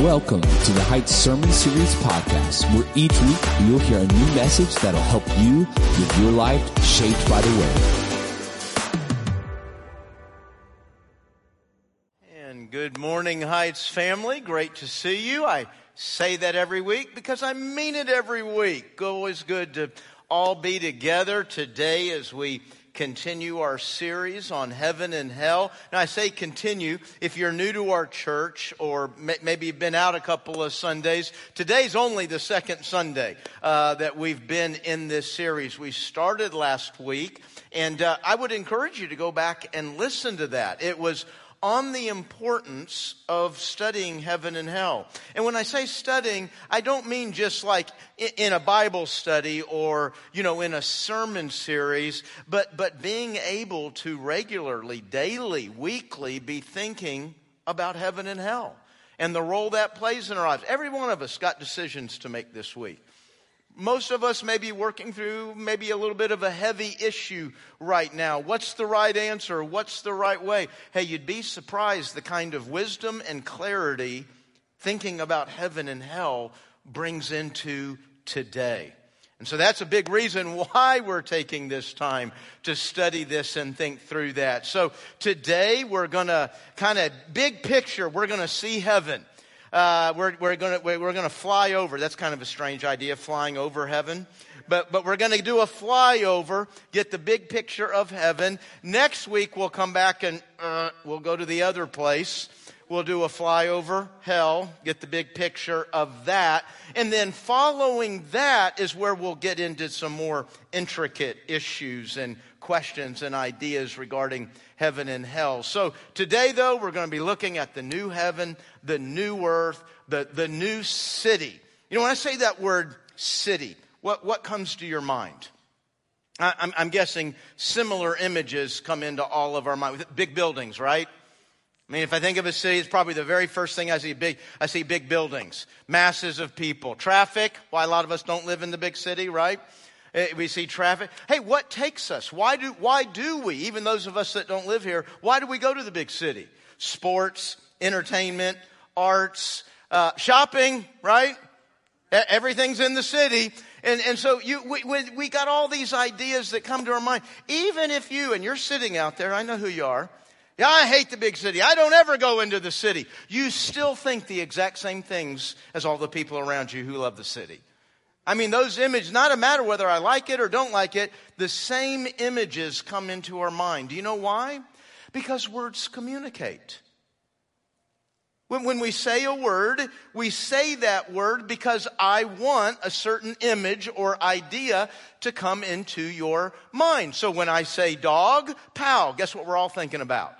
Welcome to the Heights Sermon Series podcast, where each week you'll hear a new message that'll help you with your life shaped by the Word. And good morning, Heights family. Great to see you. I say that every week because I mean it every week. Always good to all be together today as we continue our series on heaven and hell. Now, I say continue. If you're new to our church or maybe you've been out a couple of Sundays, today's only the second Sunday uh, that we've been in this series. We started last week, and uh, I would encourage you to go back and listen to that. It was on the importance of studying heaven and hell. And when I say studying, I don't mean just like in a Bible study or, you know, in a sermon series, but, but being able to regularly, daily, weekly be thinking about heaven and hell and the role that plays in our lives. Every one of us got decisions to make this week. Most of us may be working through maybe a little bit of a heavy issue right now. What's the right answer? What's the right way? Hey, you'd be surprised the kind of wisdom and clarity thinking about heaven and hell brings into today. And so that's a big reason why we're taking this time to study this and think through that. So today we're going to kind of big picture, we're going to see heaven uh, we're, we're going we're gonna fly over. That's kind of a strange idea, flying over heaven. But, but we're going to do a flyover, get the big picture of heaven. Next week, we'll come back and uh, we'll go to the other place. We'll do a flyover, hell, get the big picture of that. And then following that is where we'll get into some more intricate issues and questions and ideas regarding heaven and hell. So today, though, we're going to be looking at the new heaven, the new earth, the, the new city. You know, when I say that word city, what, what comes to your mind? I, I'm, I'm guessing similar images come into all of our minds. Big buildings, right? I mean, if I think of a city, it's probably the very first thing I see big, I see big buildings, masses of people, traffic, why a lot of us don't live in the big city, right? Eh, we see traffic. Hey, what takes us? Why do, why do we, even those of us that don't live here, why do we go to the big city? Sports, entertainment, arts, uh, shopping, right? Everything's in the city. And, and so you, we, we, we got all these ideas that come to our mind. Even if you, and you're sitting out there, I know who you are. Yeah, I hate the big city. I don't ever go into the city. You still think the exact same things as all the people around you who love the city. I mean, those images, not a matter whether I like it or don't like it, the same images come into our mind. Do you know why? Because words communicate. When, when we say a word, we say that word because I want a certain image or idea to come into your mind. So when I say dog, pow, guess what we're all thinking about?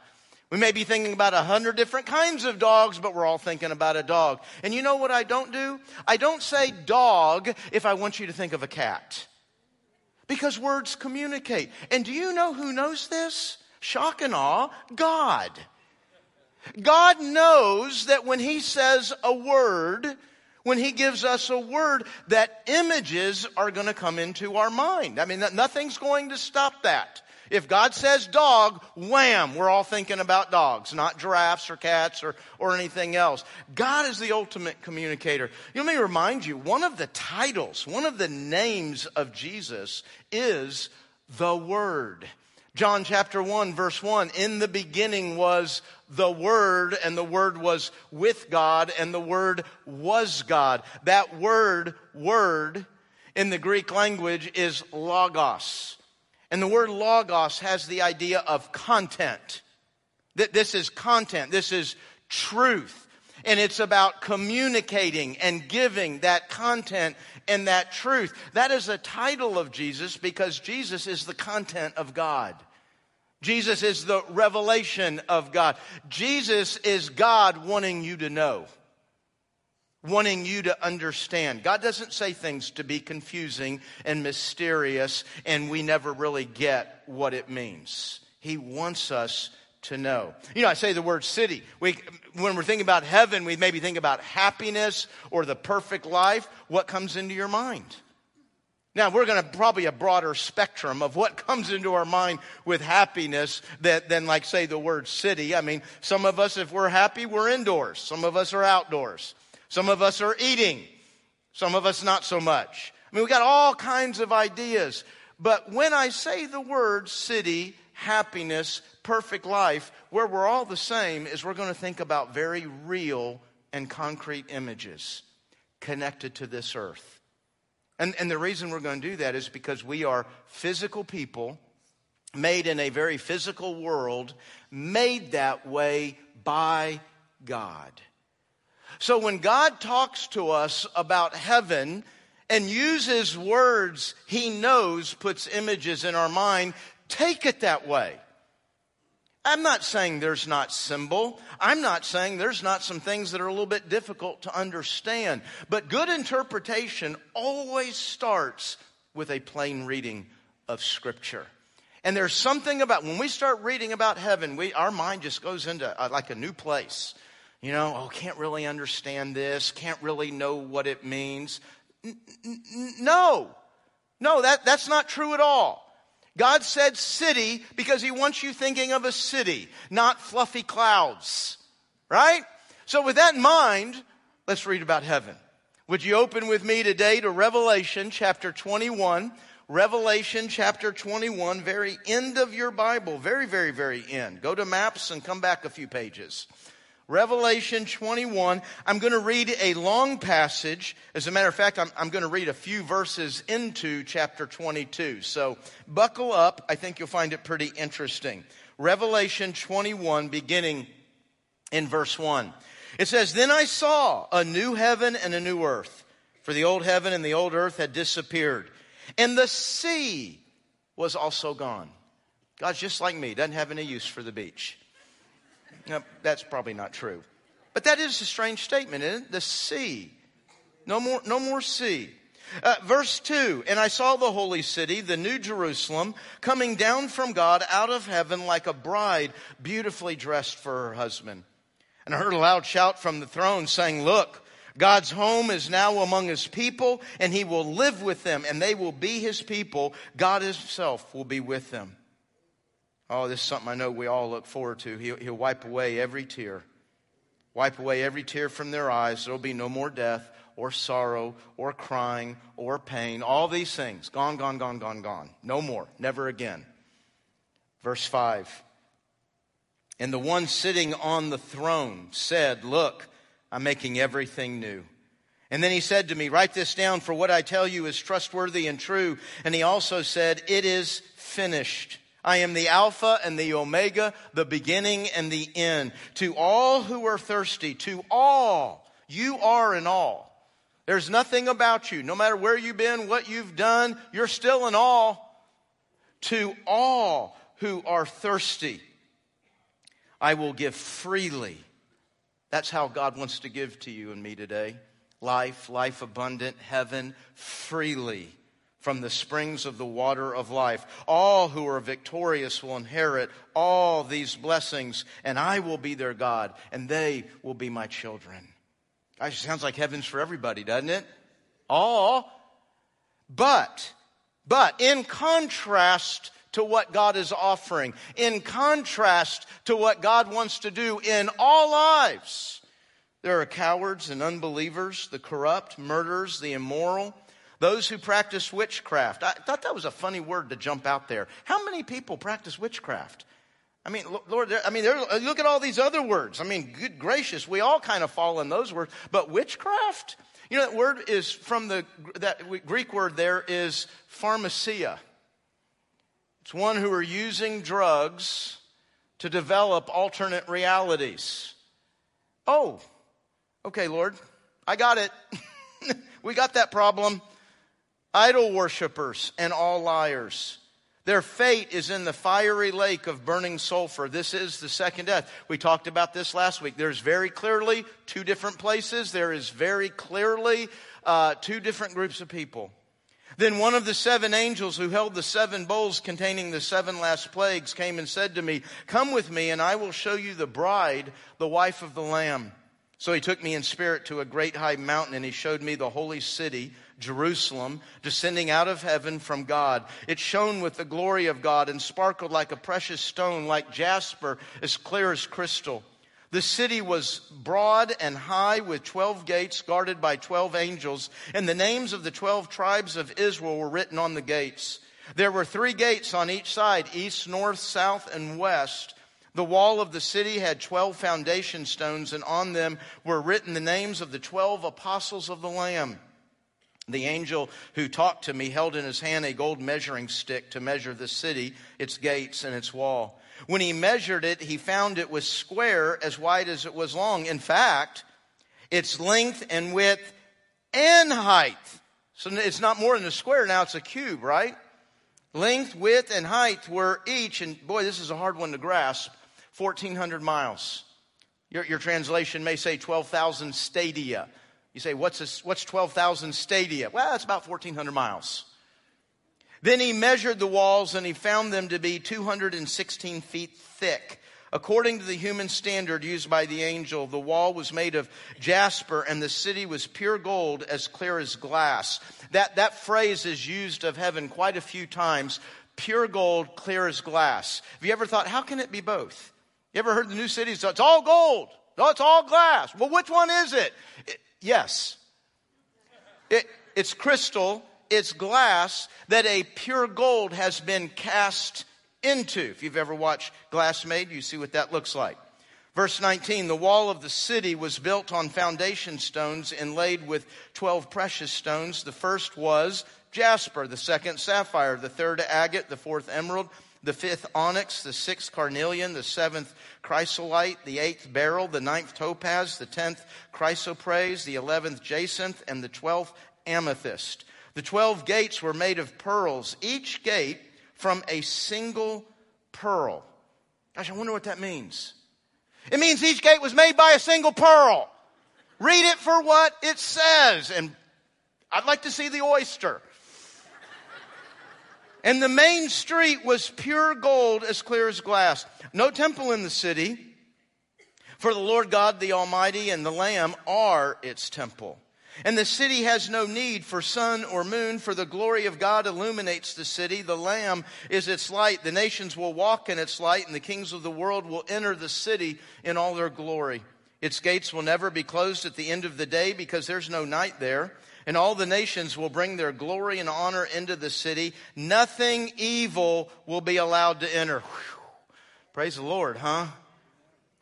We may be thinking about a hundred different kinds of dogs, but we're all thinking about a dog. And you know what I don't do? I don't say dog if I want you to think of a cat. Because words communicate. And do you know who knows this? Shock and awe, God. God knows that when He says a word, when He gives us a word, that images are going to come into our mind. I mean, nothing's going to stop that. If God says dog, wham, we're all thinking about dogs, not giraffes or cats or, or anything else. God is the ultimate communicator. Let me remind you, one of the titles, one of the names of Jesus is the Word. John chapter 1 verse 1, in the beginning was the Word, and the Word was with God, and the Word was God. That word, word, in the Greek language is logos. And the word logos has the idea of content. That this is content. This is truth. And it's about communicating and giving that content and that truth. That is a title of Jesus because Jesus is the content of God. Jesus is the revelation of God. Jesus is God wanting you to know wanting you to understand. God doesn't say things to be confusing and mysterious, and we never really get what it means. He wants us to know. You know, I say the word city. We, when we're thinking about heaven, we maybe think about happiness or the perfect life. What comes into your mind? Now, we're going to probably a broader spectrum of what comes into our mind with happiness that, than, like, say, the word city. I mean, some of us, if we're happy, we're indoors. Some of us are outdoors. Some of us are eating. Some of us not so much. I mean, we got all kinds of ideas. But when I say the word city, happiness, perfect life, where we're all the same is we're going to think about very real and concrete images connected to this earth. And, and the reason we're going to do that is because we are physical people made in a very physical world, made that way by God. So when God talks to us about heaven and uses words he knows puts images in our mind, take it that way. I'm not saying there's not symbol. I'm not saying there's not some things that are a little bit difficult to understand. But good interpretation always starts with a plain reading of Scripture. And there's something about when we start reading about heaven, we, our mind just goes into uh, like a new place. You know, oh, can't really understand this, can't really know what it means. N- n- no, no, that, that's not true at all. God said city because he wants you thinking of a city, not fluffy clouds. Right? So with that in mind, let's read about heaven. Would you open with me today to Revelation chapter 21? Revelation chapter 21, very end of your Bible, very, very, very end. Go to maps and come back a few pages. Revelation 21. I'm going to read a long passage. As a matter of fact, I'm, I'm, going to read a few verses into chapter 22. So buckle up. I think you'll find it pretty interesting. Revelation 21, beginning in verse 1. It says, Then I saw a new heaven and a new earth, for the old heaven and the old earth had disappeared, and the sea was also gone. God's just like me, doesn't have any use for the beach. Now, that's probably not true. But that is a strange statement, isn't it? The sea. No more, no more sea. Uh, verse 2 And I saw the holy city, the new Jerusalem, coming down from God out of heaven like a bride beautifully dressed for her husband. And I heard a loud shout from the throne saying, Look, God's home is now among his people, and he will live with them, and they will be his people. God himself will be with them. Oh, this is something I know we all look forward to. He'll, he'll wipe away every tear. Wipe away every tear from their eyes. There'll be no more death or sorrow or crying or pain. All these things gone, gone, gone, gone, gone. No more. Never again. Verse 5. And the one sitting on the throne said, Look, I'm making everything new. And then he said to me, Write this down, for what I tell you is trustworthy and true. And he also said, It is finished. I am the Alpha and the Omega, the beginning and the end. To all who are thirsty, to all, you are in all. There's nothing about you, no matter where you've been, what you've done, you're still in all. To all who are thirsty, I will give freely. That's how God wants to give to you and me today. Life, life abundant, heaven, freely from the springs of the water of life. All who are victorious will inherit all these blessings, and I will be their God, and they will be my children. It sounds like heaven's for everybody, doesn't it? All. But, but in contrast to what God is offering, in contrast to what God wants to do in all lives, there are cowards and unbelievers, the corrupt, murderers, the immoral, those who practice witchcraft. I thought that was a funny word to jump out there. How many people practice witchcraft? I mean, Lord, I mean, look at all these other words. I mean, good gracious, we all kind of fall in those words. But witchcraft? You know, that word is from the, that Greek word there is pharmacia. It's one who are using drugs to develop alternate realities. Oh, okay, Lord, I got it. we got that problem idol worshippers, and all liars. Their fate is in the fiery lake of burning sulfur. This is the second death. We talked about this last week. There's very clearly two different places. There is very clearly uh, two different groups of people. Then one of the seven angels who held the seven bowls containing the seven last plagues came and said to me, Come with me, and I will show you the bride, the wife of the Lamb. So he took me in spirit to a great high mountain, and he showed me the holy city Jerusalem, descending out of heaven from God. It shone with the glory of God and sparkled like a precious stone, like jasper, as clear as crystal. The city was broad and high with 12 gates guarded by 12 angels, and the names of the 12 tribes of Israel were written on the gates. There were three gates on each side, east, north, south, and west. The wall of the city had 12 foundation stones, and on them were written the names of the 12 apostles of the Lamb. The angel who talked to me held in his hand a gold measuring stick to measure the city, its gates, and its wall. When he measured it, he found it was square as wide as it was long. In fact, its length and width and height. So it's not more than a square now, it's a cube, right? Length, width, and height were each, and boy, this is a hard one to grasp, 1,400 miles. Your, your translation may say 12,000 stadia. You say, what's, what's 12,000 stadia? Well, that's about 1,400 miles. Then he measured the walls and he found them to be 216 feet thick. According to the human standard used by the angel, the wall was made of jasper and the city was pure gold as clear as glass. That, that phrase is used of heaven quite a few times. Pure gold, clear as glass. Have you ever thought, how can it be both? You ever heard the new cities? It's all gold. No, it's all glass. Well, which one is it? it yes. It, it's crystal it's glass that a pure gold has been cast into. If you've ever watched Glass Made, you see what that looks like. Verse 19, the wall of the city was built on foundation stones inlaid with 12 precious stones. The first was jasper, the second sapphire, the third agate, the fourth emerald, the fifth onyx, the sixth carnelian, the seventh chrysolite, the eighth beryl, the ninth topaz, the tenth chrysoprase, the eleventh jacinth, and the twelfth amethyst. The 12 gates were made of pearls, each gate from a single pearl. Gosh, I wonder what that means. It means each gate was made by a single pearl. Read it for what it says. And I'd like to see the oyster. And the main street was pure gold as clear as glass. No temple in the city, for the Lord God the Almighty and the Lamb are its temple. And the city has no need for sun or moon, for the glory of God illuminates the city. The Lamb is its light. The nations will walk in its light, and the kings of the world will enter the city in all their glory. Its gates will never be closed at the end of the day because there's no night there. And all the nations will bring their glory and honor into the city. Nothing evil will be allowed to enter. Whew. Praise the Lord, huh?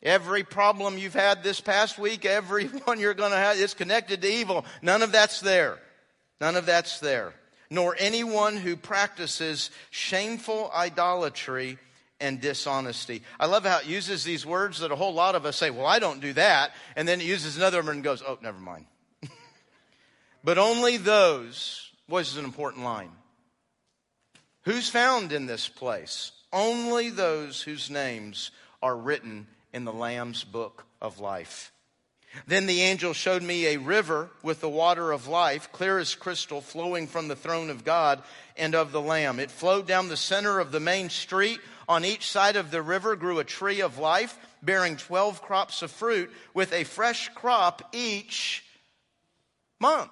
Every problem you've had this past week, every one you're going to have is connected to evil. None of that's there. None of that's there. Nor anyone who practices shameful idolatry and dishonesty. I love how it uses these words that a whole lot of us say, well, I don't do that. And then it uses another one and goes, oh, never mind. But only those, is an important line. Who's found in this place? Only those whose names are written in the Lamb's book of life. Then the angel showed me a river with the water of life, clear as crystal, flowing from the throne of God and of the Lamb. It flowed down the center of the main street. On each side of the river grew a tree of life, bearing 12 crops of fruit, with a fresh crop each month.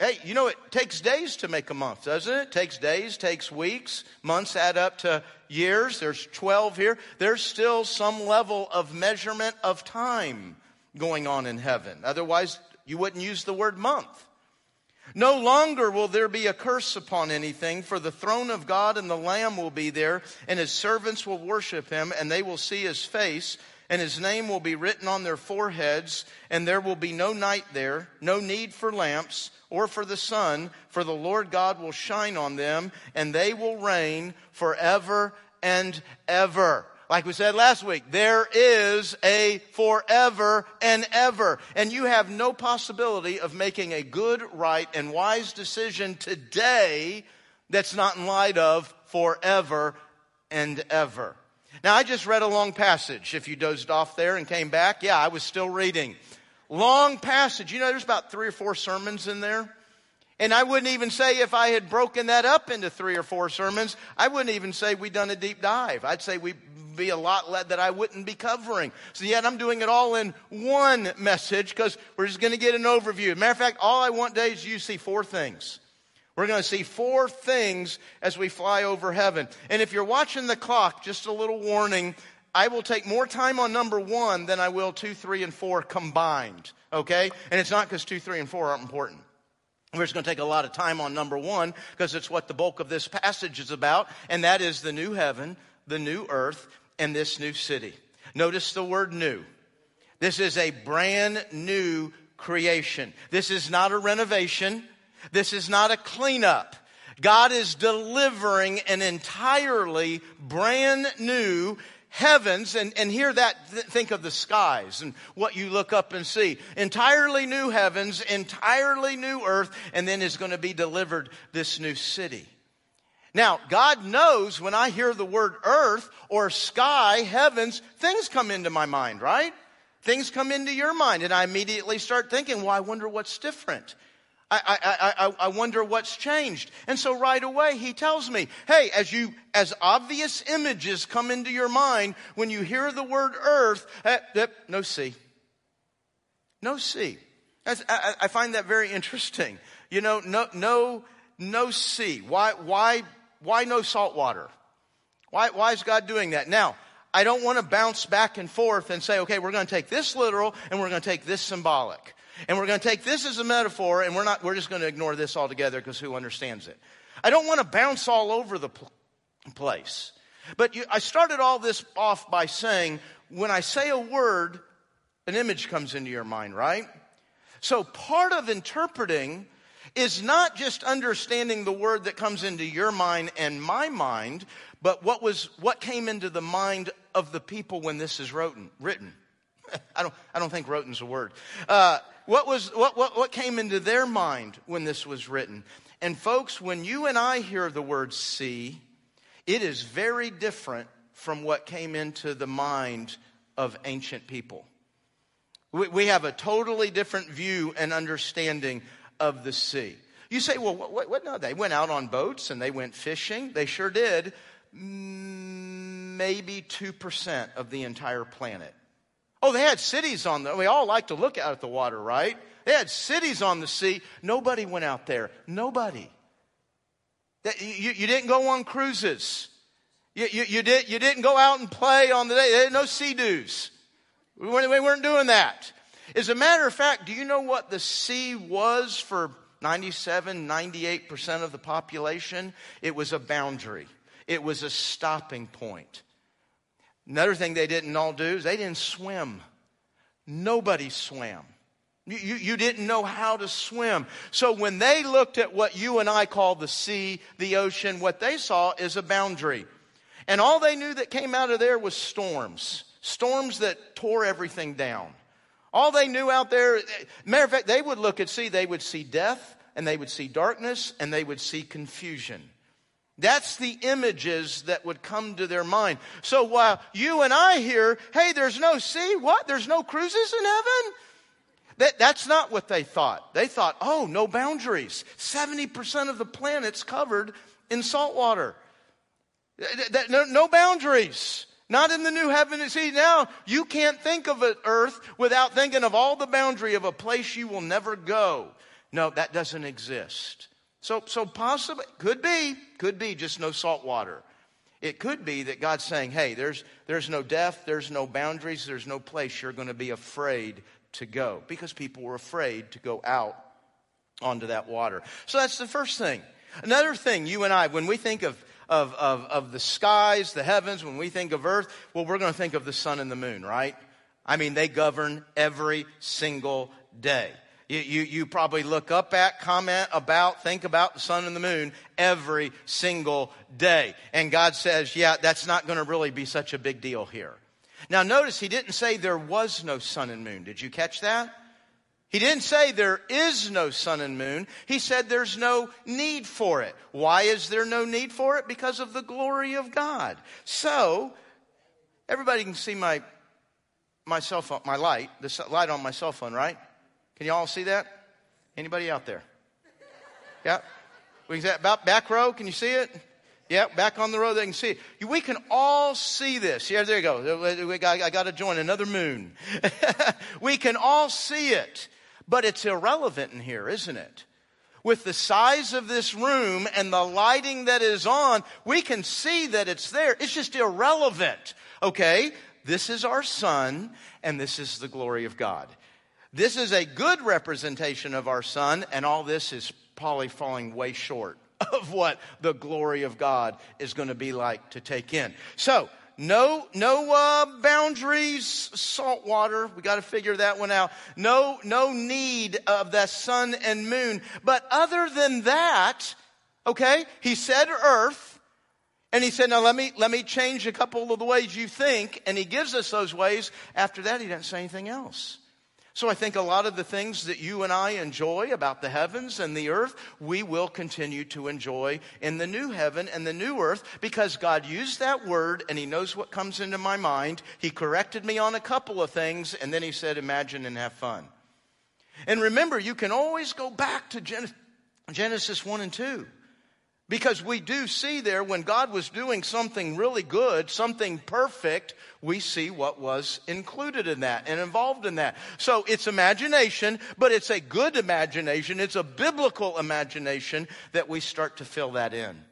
Hey, you know, it takes days to make a month, doesn't it? it? Takes days, takes weeks. Months add up to years. There's 12 here. There's still some level of measurement of time going on in heaven. Otherwise, you wouldn't use the word month. No longer will there be a curse upon anything, for the throne of God and the Lamb will be there, and his servants will worship him, and they will see his face, and his name will be written on their foreheads, and there will be no night there, no need for lamps or for the sun, for the Lord God will shine on them, and they will reign forever and ever. Like we said last week, there is a forever and ever. And you have no possibility of making a good, right, and wise decision today that's not in light of forever and ever. Now, I just read a long passage. If you dozed off there and came back, yeah, I was still reading. Long passage. You know, there's about three or four sermons in there. And I wouldn't even say if I had broken that up into three or four sermons, I wouldn't even say we'd done a deep dive. I'd say we'd be a lot that I wouldn't be covering. So yet I'm doing it all in one message because we're just going to get an overview. Matter of fact, all I want today is you see four things. We're going to see four things as we fly over heaven. And if you're watching the clock, just a little warning. I will take more time on number one than I will two, three, and four combined. Okay? And it's not because two, three, and four aren't important. We're just going to take a lot of time on number one because it's what the bulk of this passage is about, and that is the new heaven, the new earth, and this new city. Notice the word new. This is a brand new creation. This is not a renovation. This is not a cleanup. God is delivering an entirely brand new heavens and, and hear that th- think of the skies and what you look up and see. Entirely new heavens entirely new earth and then is going to be delivered this new city. Now god knows when i hear the word earth or sky heavens things come into my mind right? Things come into your mind and i immediately start thinking well i wonder what's different I, I, I, I wonder what's changed. And so right away he tells me, hey, as you, as obvious images come into your mind when you hear the word earth, eh, eh, no sea. No sea. I, I find that very interesting. You know, no, no, no sea. Why, why, why no salt water? Why, why is God doing that? Now, I don't want to bounce back and forth and say, okay, we're going to take this literal and we're going to take this symbolic. And we're going to take this as a metaphor and we're not, we're just going to ignore this altogether because who understands it? I don't want to bounce all over the pl- place. But you, I started all this off by saying, when I say a word, an image comes into your mind, right? So part of interpreting is not just understanding the word that comes into your mind and my mind, but what was, what came into the mind of the people when this is written. written. I don't, I don't think wrotten's a word. Uh, what, was, what, what, what came into their mind when this was written? And folks, when you and I hear the word sea, it is very different from what came into the mind of ancient people. We, we have a totally different view and understanding of the sea. You say, well, what, what, what, No, they went out on boats and they went fishing. They sure did. Maybe 2% of the entire planet. Oh, they had cities on the, we all like to look out at the water, right? They had cities on the sea. Nobody went out there. Nobody. You, you didn't go on cruises. You, you, you, did, you didn't go out and play on the day. There no Sea-Doos. We weren't, we weren't doing that. As a matter of fact, do you know what the sea was for 97, 98% of the population? It was a boundary. It was a stopping point. Another thing they didn't all do is they didn't swim. Nobody swam. You, you, you, didn't know how to swim. So when they looked at what you and I call the sea, the ocean, what they saw is a boundary. And all they knew that came out of there was storms. Storms that tore everything down. All they knew out there, matter of fact, they would look at sea, they would see death, and they would see darkness, and they would see confusion. That's the images that would come to their mind. So while you and I hear, hey, there's no sea, what? There's no cruises in heaven? That, that's not what they thought. They thought, oh, no boundaries. 70% of the planet's covered in salt water. No, no boundaries. Not in the new heaven. See, now you can't think of an earth without thinking of all the boundary of a place you will never go. No, that doesn't exist. So, so possibly, could be, could be just no salt water. It could be that God's saying, hey, there's, there's no death, there's no boundaries, there's no place you're going to be afraid to go. Because people were afraid to go out onto that water. So that's the first thing. Another thing, you and I, when we think of, of, of, of the skies, the heavens, when we think of earth, well, we're going to think of the sun and the moon, right? I mean, they govern every single day. You, you, you, probably look up at, comment about, think about the sun and the moon every single day. And God says, yeah, that's not going to really be such a big deal here. Now notice he didn't say there was no sun and moon. Did you catch that? He didn't say there is no sun and moon. He said there's no need for it. Why is there no need for it? Because of the glory of God. So, everybody can see my, my cell phone, my light, the light on my cell phone, right? Can you all see that? Anybody out there? Yeah. We can about back row. Can you see it? Yeah, back on the row, they can see it. We can all see this. Yeah, there you go. I got to join another moon. we can all see it, but it's irrelevant in here, isn't it? With the size of this room and the lighting that is on, we can see that it's there. It's just irrelevant Okay, this is our sun, and this is the glory of God. This is a good representation of our sun, and all this is probably falling way short of what the glory of God is going to be like to take in. So, no, no uh, boundaries, salt water. We got to figure that one out. No, no need of the sun and moon. But other than that, okay, he said earth, and he said, now let me, let me change a couple of the ways you think, and he gives us those ways. After that, he doesn't say anything else. So I think a lot of the things that you and I enjoy about the heavens and the earth, we will continue to enjoy in the new heaven and the new earth because God used that word and He knows what comes into my mind. He corrected me on a couple of things and then He said, imagine and have fun. And remember, you can always go back to Genesis 1 and 2. Because we do see there when God was doing something really good, something perfect, we see what was included in that and involved in that. So it's imagination, but it's a good imagination. It's a biblical imagination that we start to fill that in.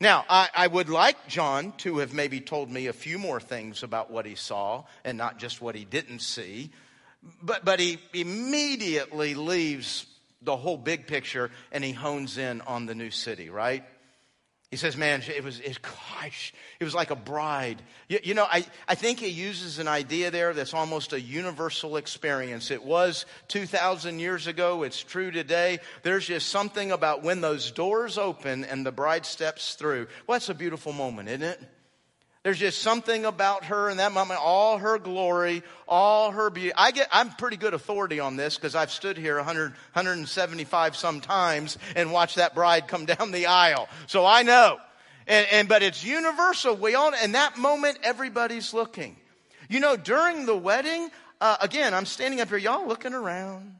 Now, I, I, would like John to have maybe told me a few more things about what he saw and not just what he didn't see. But, but he immediately leaves the whole big picture and he hones in on the new city, right? He says, man, it was, it, gosh, it was like a bride. You, you, know, I, I think he uses an idea there that's almost a universal experience. It was 2,000 years ago. It's true today. There's just something about when those doors open and the bride steps through. Well, that's a beautiful moment, isn't it? There's just something about her in that moment, all her glory, all her beauty. I get, I'm pretty good authority on this because I've stood here 100, 175 sometimes and watched that bride come down the aisle. So I know. And, and, but it's universal. We all, in that moment, everybody's looking. You know, during the wedding, uh, again, I'm standing up here, y'all looking around.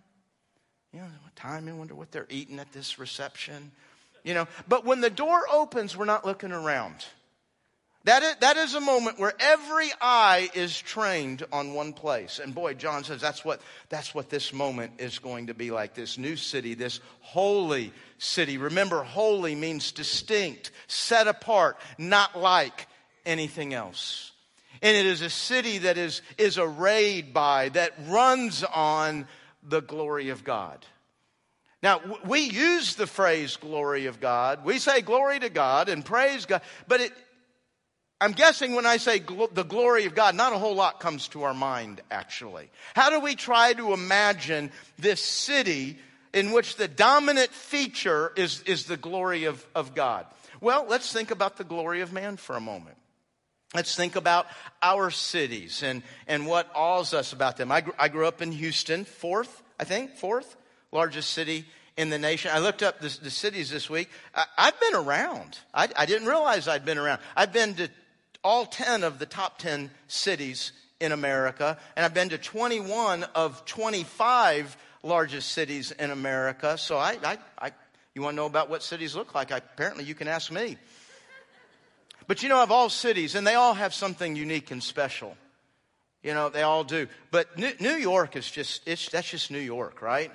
You know, what time, I wonder what they're eating at this reception. You know, but when the door opens, we're not looking around. That is, that is a moment where every eye is trained on one place. And boy, John says that's what, that's what this moment is going to be like. This new city, this holy city. Remember, holy means distinct, set apart, not like anything else. And it is a city that is, is arrayed by, that runs on the glory of God. Now, we use the phrase glory of God. We say glory to God and praise God, but it, I'm guessing when I say gl- the glory of God, not a whole lot comes to our mind, actually. How do we try to imagine this city in which the dominant feature is, is the glory of, of God? Well, let's think about the glory of man for a moment. Let's think about our cities and, and what awes us about them. I, gr- I grew up in Houston, fourth, I think, fourth largest city in the nation. I looked up the, the cities this week. I, have been around. I, I, didn't realize I'd been around. I've been to all 10 of the top 10 cities in America, and I've been to 21 of 25 largest cities in America. So I, I, I you want to know about what cities look like? I, apparently, you can ask me. But you know, of all cities, and they all have something unique and special. You know, they all do. But New York is just, it's, that's just New York, right?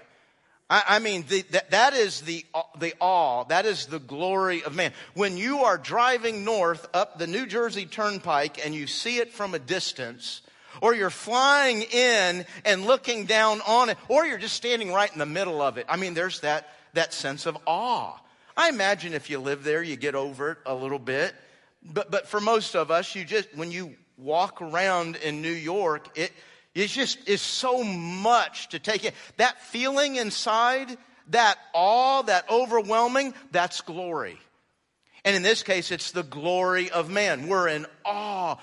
I, I mean, the, that, that is the, the awe, that is the glory of man. When you are driving north up the New Jersey Turnpike and you see it from a distance, or you're flying in and looking down on it, or you're just standing right in the middle of it. I mean, there's that, that sense of awe. I imagine if you live there, you get over it a little bit. But, but for most of us, you just, when you walk around in New York, it, it's just, it's so much to take in. That feeling inside, that awe, that overwhelming, that's glory. And in this case, it's the glory of man. We're in awe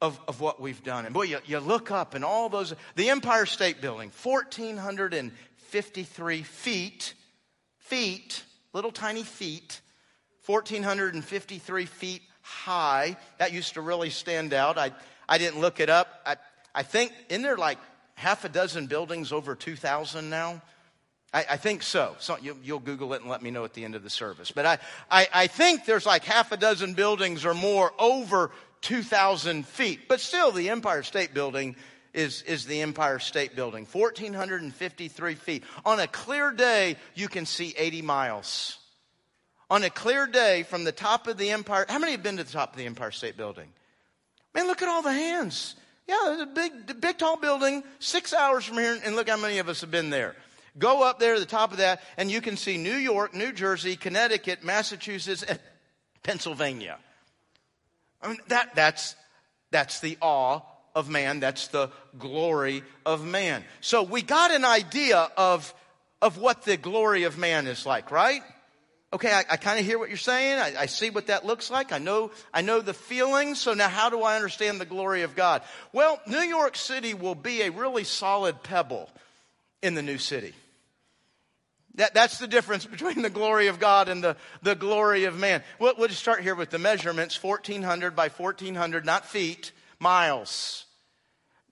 of, of what we've done. And boy, you, you look up and all those, the Empire State Building, 1,453 feet, feet, little tiny feet, 1,453 feet high. That used to really stand out. I, I didn't look it up. I, I think, in there like half a dozen buildings over 2,000 now? I, I, think so. so you, will Google it and let me know at the end of the service. But I, I, I think there's like half a dozen buildings or more over 2,000 feet. But still, the Empire State Building is, is the Empire State Building. 1,453 feet. On a clear day, you can see 80 miles. On a clear day from the top of the Empire, how many have been to the top of the Empire State Building? Man, look at all the hands. Yeah, there's a big, big tall building, six hours from here, and look how many of us have been there. Go up there to the top of that, and you can see New York, New Jersey, Connecticut, Massachusetts, and Pennsylvania. I mean, that, that's, that's the awe of man. That's the glory of man. So we got an idea of, of what the glory of man is like, right? Okay, I, I kind of hear what you're saying. I, I see what that looks like. I know, I know the feelings. So now how do I understand the glory of God? Well, New York City will be a really solid pebble in the new city. That, that's the difference between the glory of God and the, the glory of man. We'll, we'll just start here with the measurements 1,400 by 1,400, not feet, miles.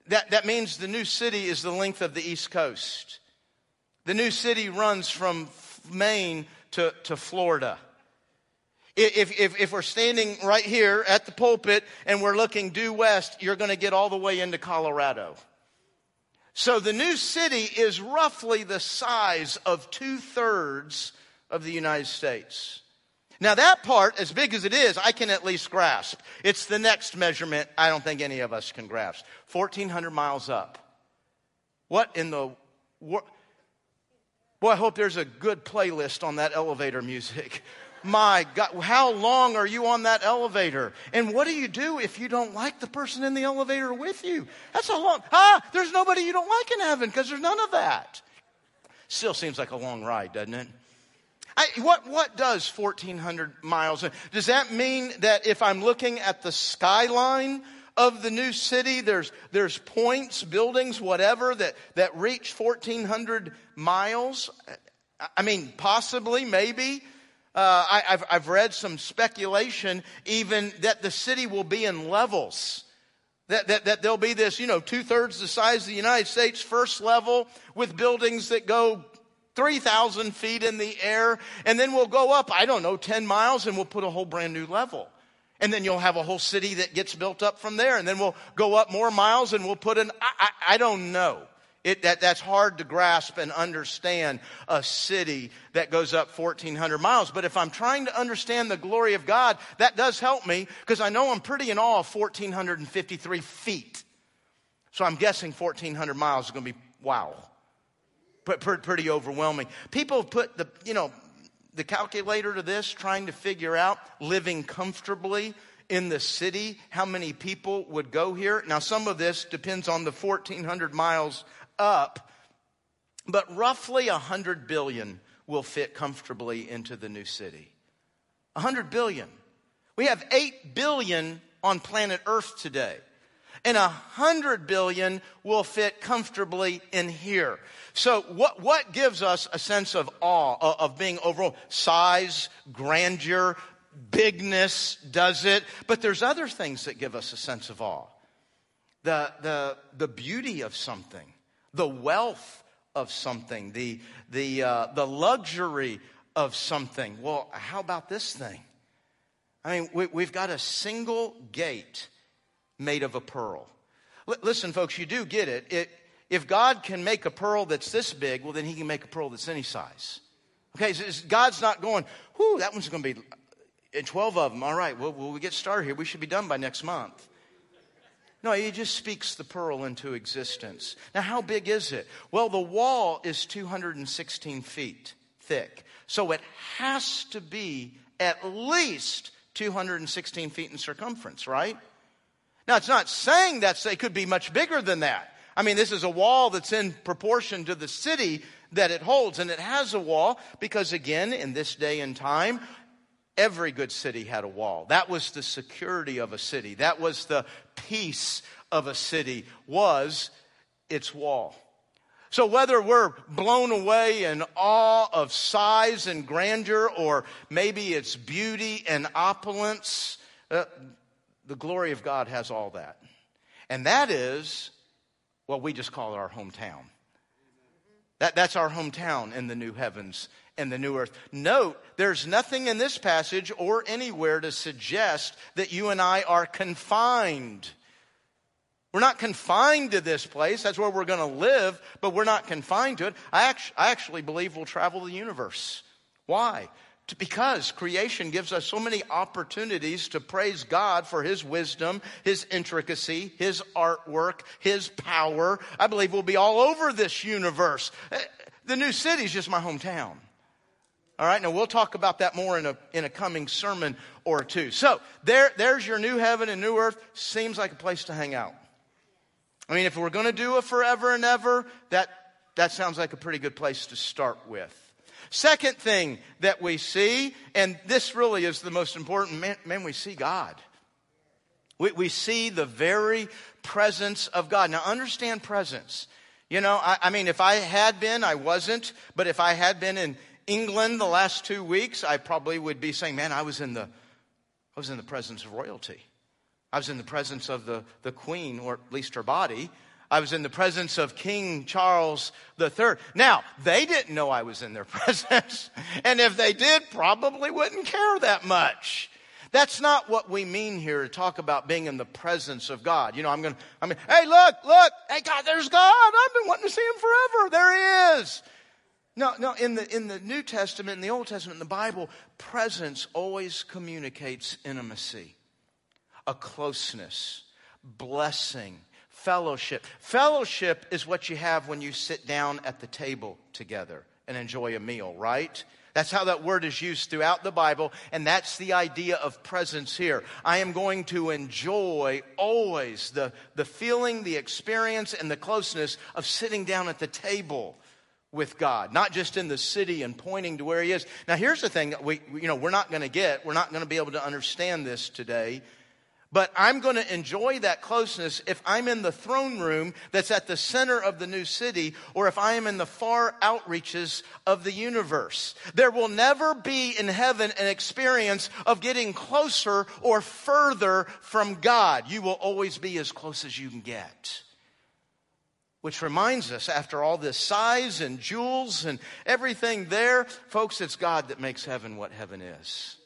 That, that means the new city is the length of the East Coast. The new city runs from Maine to, to Florida. If, if, if we're standing right here at the pulpit and we're looking due west, you're going to get all the way into Colorado. So the new city is roughly the size of two thirds of the United States. Now that part, as big as it is, I can at least grasp. It's the next measurement I don't think any of us can grasp. 1400 miles up. What in the world? Boy, I hope there's a good playlist on that elevator music. My God, how long are you on that elevator? And what do you do if you don't like the person in the elevator with you? That's a long, ah, there's nobody you don't like in heaven because there's none of that. Still seems like a long ride, doesn't it? I, what, what does 1,400 miles? Does that mean that if I'm looking at the skyline of the new city. There's, there's points, buildings, whatever that, that reach 1,400 miles. I mean, possibly, maybe. Uh, I, have I've read some speculation even that the city will be in levels. That, that, that there'll be this, you know, two thirds the size of the United States, first level, with buildings that go 3,000 feet in the air. And then we'll go up, I don't know, 10 miles and we'll put a whole brand new level. And then you'll have a whole city that gets built up from there. And then we'll go up more miles and we'll put in, I, I, I don't know. It, that, that's hard to grasp and understand a city that goes up 1,400 miles. But if I'm trying to understand the glory of God, that does help me because I know I'm pretty in awe of 1,453 feet. So I'm guessing 1,400 miles is going to be wow. Pretty overwhelming. People have put the, you know, the calculator to this, trying to figure out living comfortably in the city, how many people would go here. Now, some of this depends on the 1,400 miles up, but roughly 100 billion will fit comfortably into the new city. 100 billion. We have 8 billion on planet Earth today and a hundred billion will fit comfortably in here. So what, what gives us a sense of awe, of being overall size, grandeur, bigness does it, but there's other things that give us a sense of awe. The, the, the beauty of something, the wealth of something, the, the, uh, the luxury of something. Well, how about this thing? I mean, we, we've got a single gate made of a pearl. L- listen, folks, you do get it. it. If God can make a pearl that's this big, well, then He can make a pearl that's any size. Okay, so God's not going, whoo, that one's going to be in 12 of them. All right, well, well, we get started here. We should be done by next month. No, he just speaks the pearl into existence. Now, how big is it? Well, the wall is 216 feet thick. So it has to be at least 216 feet in circumference, right? Now, it's not saying that it could be much bigger than that. I mean, this is a wall that's in proportion to the city that it holds. And it has a wall because, again, in this day and time, every good city had a wall. That was the security of a city. That was the peace of a city, was its wall. So whether we're blown away in awe of size and grandeur, or maybe it's beauty and opulence, uh, the glory of God has all that. And that is what we just call our hometown. That, that's our hometown in the new heavens and the new earth. Note, there's nothing in this passage or anywhere to suggest that you and I are confined. We're not confined to this place. That's where we're going to live, but we're not confined to it. I, I actually believe we'll travel the universe. Why? Because creation gives us so many opportunities to praise God for His wisdom, His intricacy, His artwork, His power. I believe we'll be all over this universe. Eh, the new city is just my hometown. All right, now we'll talk about that more in a, in a coming sermon or two. So there, there's your new heaven and new earth. Seems like a place to hang out. I mean, if we're going to do it forever and ever, that, that sounds like a pretty good place to start with. Second thing that we see, and this really is the most important, man, man we see God. We, we see the very presence of God. Now, understand presence. You know, I, I mean, if I had been, I wasn't, but if I had been in England the last two weeks, I probably would be saying, man, I was in the, I was in the presence of royalty. I was in the presence of the, the queen, or at least her body. I was in the presence of King Charles III. Now, they didn't know I was in their presence. And if they did, probably wouldn't care that much. That's not what we mean here to talk about being in the presence of God. You know, I'm going to, I mean, hey, look, look, hey, God, there's God. I've been wanting to see him forever. There he is. No, no, in the, in the New Testament, in the Old Testament, in the Bible, presence always communicates intimacy, a closeness, blessing, fellowship. Fellowship is what you have when you sit down at the table together and enjoy a meal, right? That's how that word is used throughout the Bible, and that's the idea of presence here. I am going to enjoy always the, the feeling, the experience, and the closeness of sitting down at the table with God, not just in the city and pointing to where He is. Now, here's the thing that we, you know, we're not going to get, we're not going to be able to understand this today. But I'm going to enjoy that closeness if I'm in the throne room that's at the center of the new city or if I am in the far outreaches of the universe. There will never be in heaven an experience of getting closer or further from God. You will always be as close as you can get. Which reminds us, after all this size and jewels and everything there, folks, it's God that makes heaven what heaven is.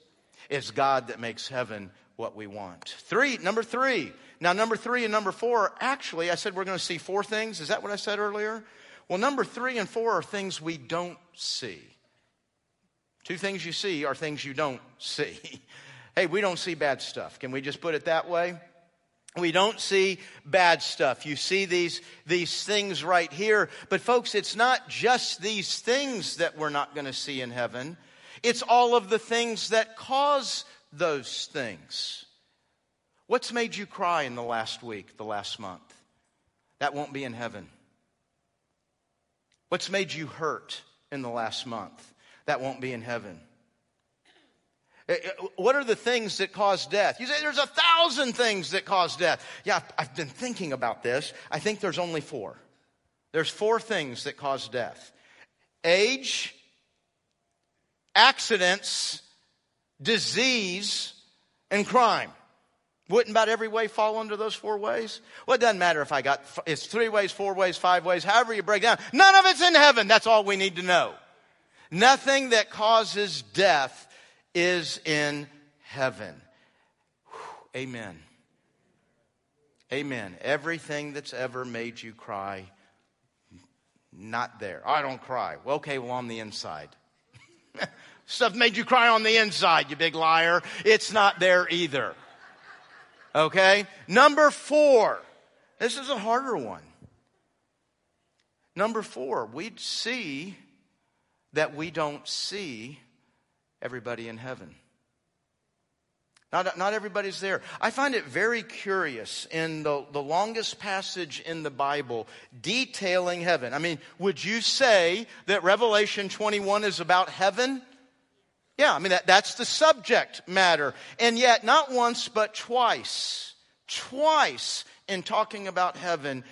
It's God that makes heaven what we want. Three, number three. Now, number three and number four, actually, I said we're going to see four things. Is that what I said earlier? Well, number three and four are things we don't see. Two things you see are things you don't see. hey, we don't see bad stuff. Can we just put it that way? We don't see bad stuff. You see these, these things right here. But folks, it's not just these things that we're not going to see in heaven. It's all of the things that cause those things. What's made you cry in the last week, the last month? That won't be in heaven. What's made you hurt in the last month? That won't be in heaven. Eh, eh, what are the things that cause death? You say there's a thousand things that cause death. Yeah, I've been thinking about this. I think there's only four. There's four things that cause death age, accidents, disease, and crime. Wouldn't about every way fall under those four ways? Well, it doesn't matter if I got, it's three ways, four ways, five ways, however you break down. None of it's in heaven. That's all we need to know. Nothing that causes death is in heaven. Whew, amen. Amen. Everything that's ever made you cry, not there. I don't cry. Well, okay, well, on the inside. Stuff made you cry on the inside, you big liar. It's not there either. Okay? Number four. This is a harder one. Number four, we'd see that we don't see everybody in heaven. Not, not everybody's there. I find it very curious in the, the longest passage in the Bible detailing heaven. I mean, would you say that Revelation 21 is about heaven? Yeah, I mean, that, that's the subject matter. And yet, not once, but twice, twice in talking about heaven,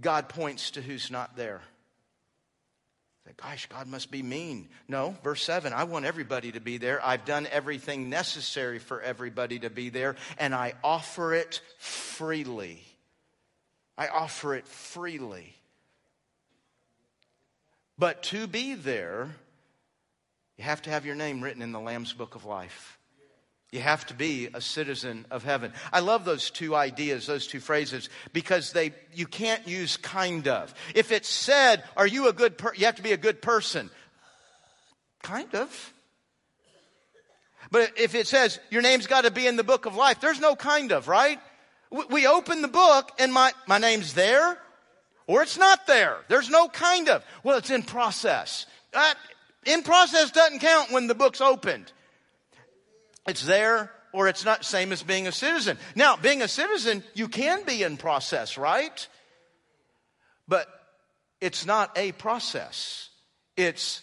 God points to who's not there. Gosh, God must be mean. No, verse 7 I want everybody to be there. I've done everything necessary for everybody to be there, and I offer it freely. I offer it freely. But to be there, you have to have your name written in the Lamb's Book of Life. You have to be a citizen of heaven. I love those two ideas, those two phrases, because they, you can't use kind of. If it's said, are you a good you have to be a good person. Kind of. But if it says your name's got to be in the book of life, there's no kind of, right? We open the book and my, my name's there or it's not there. There's no kind of. Well, it's in process. In process doesn't count when the book's opened. It's there or it's not same as being a citizen. Now, being a citizen, you can be in process, right? But it's not a process. It's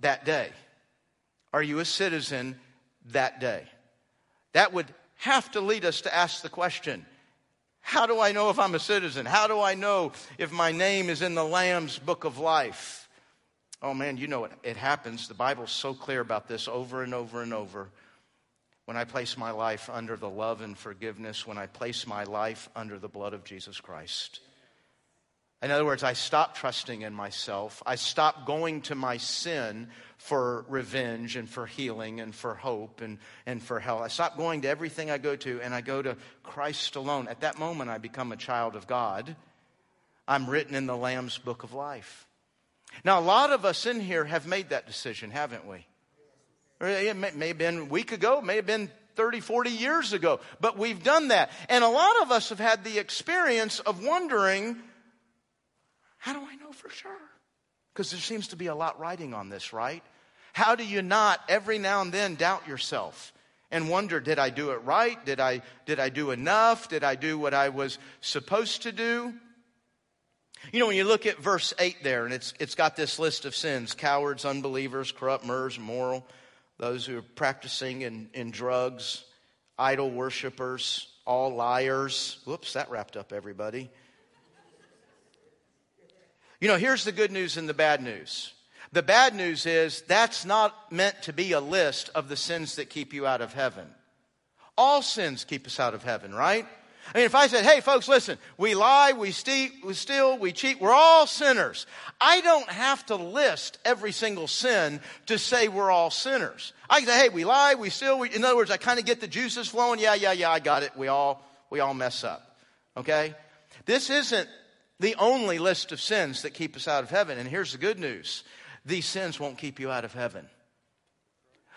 that day. Are you a citizen that day? That would have to lead us to ask the question how do I know if I'm a citizen? How do I know if my name is in the Lamb's book of life? Oh man, you know it, it happens. The Bible's so clear about this over and over and over. When I place my life under the love and forgiveness, when I place my life under the blood of Jesus Christ. In other words, I stop trusting in myself. I stop going to my sin for revenge and for healing and for hope and, and for help. I stop going to everything I go to and I go to Christ alone. At that moment, I become a child of God. I'm written in the Lamb's book of life. Now, a lot of us in here have made that decision, haven't we? It may have been a week ago, may have been 30, 40 years ago, but we've done that. And a lot of us have had the experience of wondering, how do I know for sure? Because there seems to be a lot writing on this, right? How do you not every now and then doubt yourself and wonder, did I do it right? Did I, did I do enough? Did I do what I was supposed to do? You know, when you look at verse 8 there, and it's, it's got this list of sins cowards, unbelievers, corrupt, murderers, immoral, those who are practicing in, in drugs, idol worshippers, all liars. Whoops, that wrapped up everybody. You know, here's the good news and the bad news. The bad news is that's not meant to be a list of the sins that keep you out of heaven. All sins keep us out of heaven, right? I mean, if I said, hey, folks, listen, we lie, we, steal, we cheat, we're all sinners. I don't have to list every single sin to say we're all sinners. I can say, hey, we lie, we steal, we, in other words, I kind of get the juices flowing. Yeah, yeah, yeah, I got it. We all, we all mess up. Okay? This isn't the only list of sins that keep us out of heaven. And here's the good news these sins won't keep you out of heaven.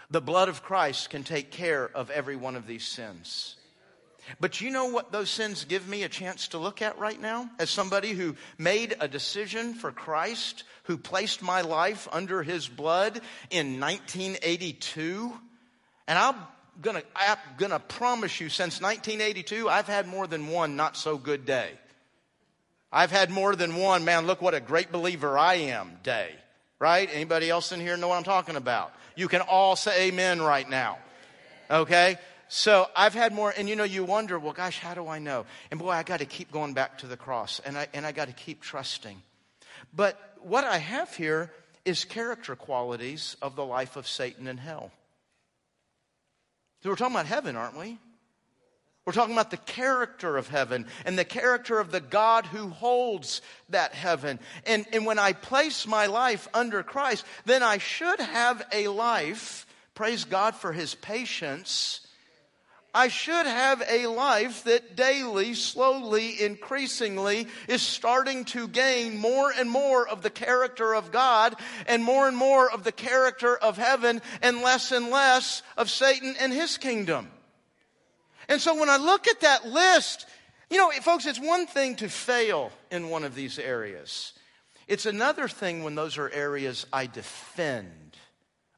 The blood of Christ can take care of every one of these sins. But you know what those sins give me a chance to look at right now? As somebody who made a decision for Christ, who placed my life under his blood in 1982. And I'm gonna, I'm gonna promise you, since 1982, I've had more than one not so good day. I've had more than one, man, look what a great believer I am day. Right? Anybody else in here know what I'm talking about? You can all say amen right now. Okay? So I've had more, and you know, you wonder, well, gosh, how do I know? And boy, I got to keep going back to the cross, and I, and I got to keep trusting. But what I have here is character qualities of the life of Satan in hell. So we're talking about heaven, aren't we? We're talking about the character of heaven and the character of the God who holds that heaven. And, and when I place my life under Christ, then I should have a life, praise God for his patience. I should have a life that daily, slowly, increasingly is starting to gain more and more of the character of God and more and more of the character of heaven and less and less of Satan and his kingdom. And so when I look at that list, you know, folks, it's one thing to fail in one of these areas. It's another thing when those are areas I defend.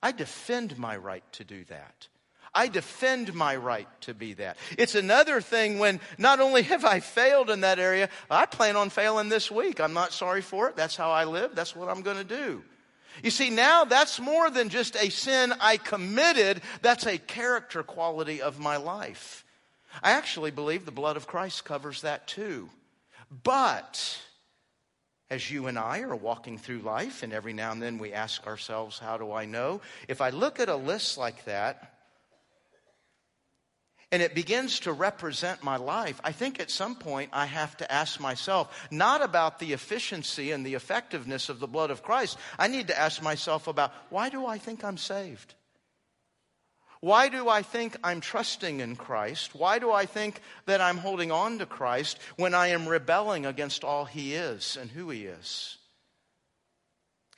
I defend my right to do that. I defend my right to be that. It's another thing when not only have I failed in that area, I plan on failing this week. I'm not sorry for it. That's how I live. That's what I'm going to do. You see, now that's more than just a sin I committed. That's a character quality of my life. I actually believe the blood of Christ covers that too. But as you and I are walking through life, and every now and then we ask ourselves, How do I know? If I look at a list like that, and it begins to represent my life, I think at some point I have to ask myself, not about the efficiency and the effectiveness of the blood of Christ. I need to ask myself about why do I think I'm saved? Why do I think I'm trusting in Christ? Why do I think that I'm holding on to Christ when I am rebelling against all He is and who He is?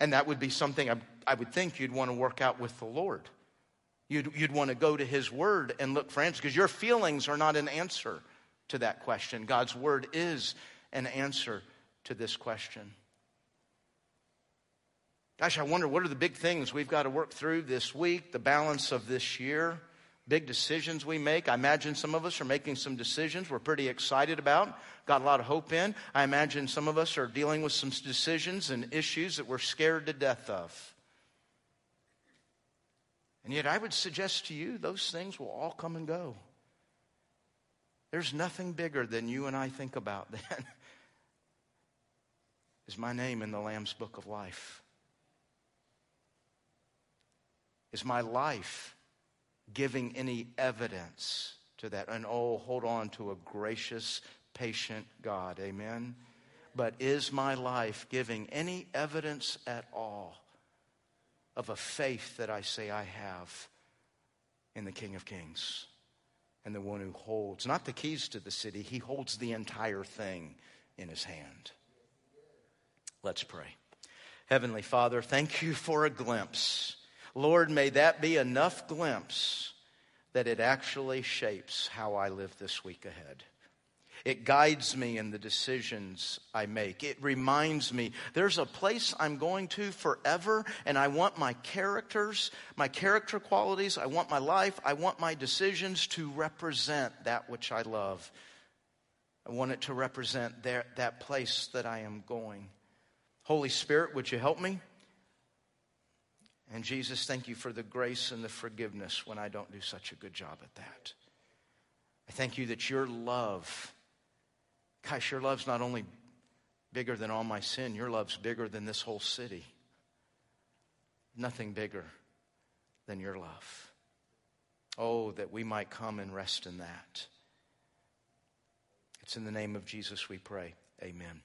And that would be something I, I would think you'd want to work out with the Lord. You'd, you'd want to go to His Word and look for answers because your feelings are not an answer to that question. God's Word is an answer to this question. Gosh, I wonder what are the big things we've got to work through this week, the balance of this year, big decisions we make. I imagine some of us are making some decisions we're pretty excited about, got a lot of hope in. I imagine some of us are dealing with some decisions and issues that we're scared to death of. And yet, I would suggest to you those things will all come and go. There's nothing bigger than you and I think about then. Is my name in the Lamb's Book of Life? Is my life giving any evidence to that? And oh, hold on to a gracious, patient God. Amen. But is my life giving any evidence at all of a faith that I say I have in the King of Kings and the one who holds, not the keys to the city, he holds the entire thing in his hand? Let's pray. Heavenly Father, thank you for a glimpse Lord, may that be enough glimpse that it actually shapes how I live this week ahead. It guides me in the decisions I make. It reminds me there's a place I'm going to forever, and I want my characters, my character qualities, I want my life, I want my decisions to represent that which I love. I want it to represent there, that place that I am going. Holy Spirit, would you help me? And Jesus, thank you for the grace and the forgiveness when I don't do such a good job at that. I thank you that your love, gosh, your love's not only bigger than all my sin, your love's bigger than this whole city. Nothing bigger than your love. Oh, that we might come and rest in that. It's in the name of Jesus we pray. Amen.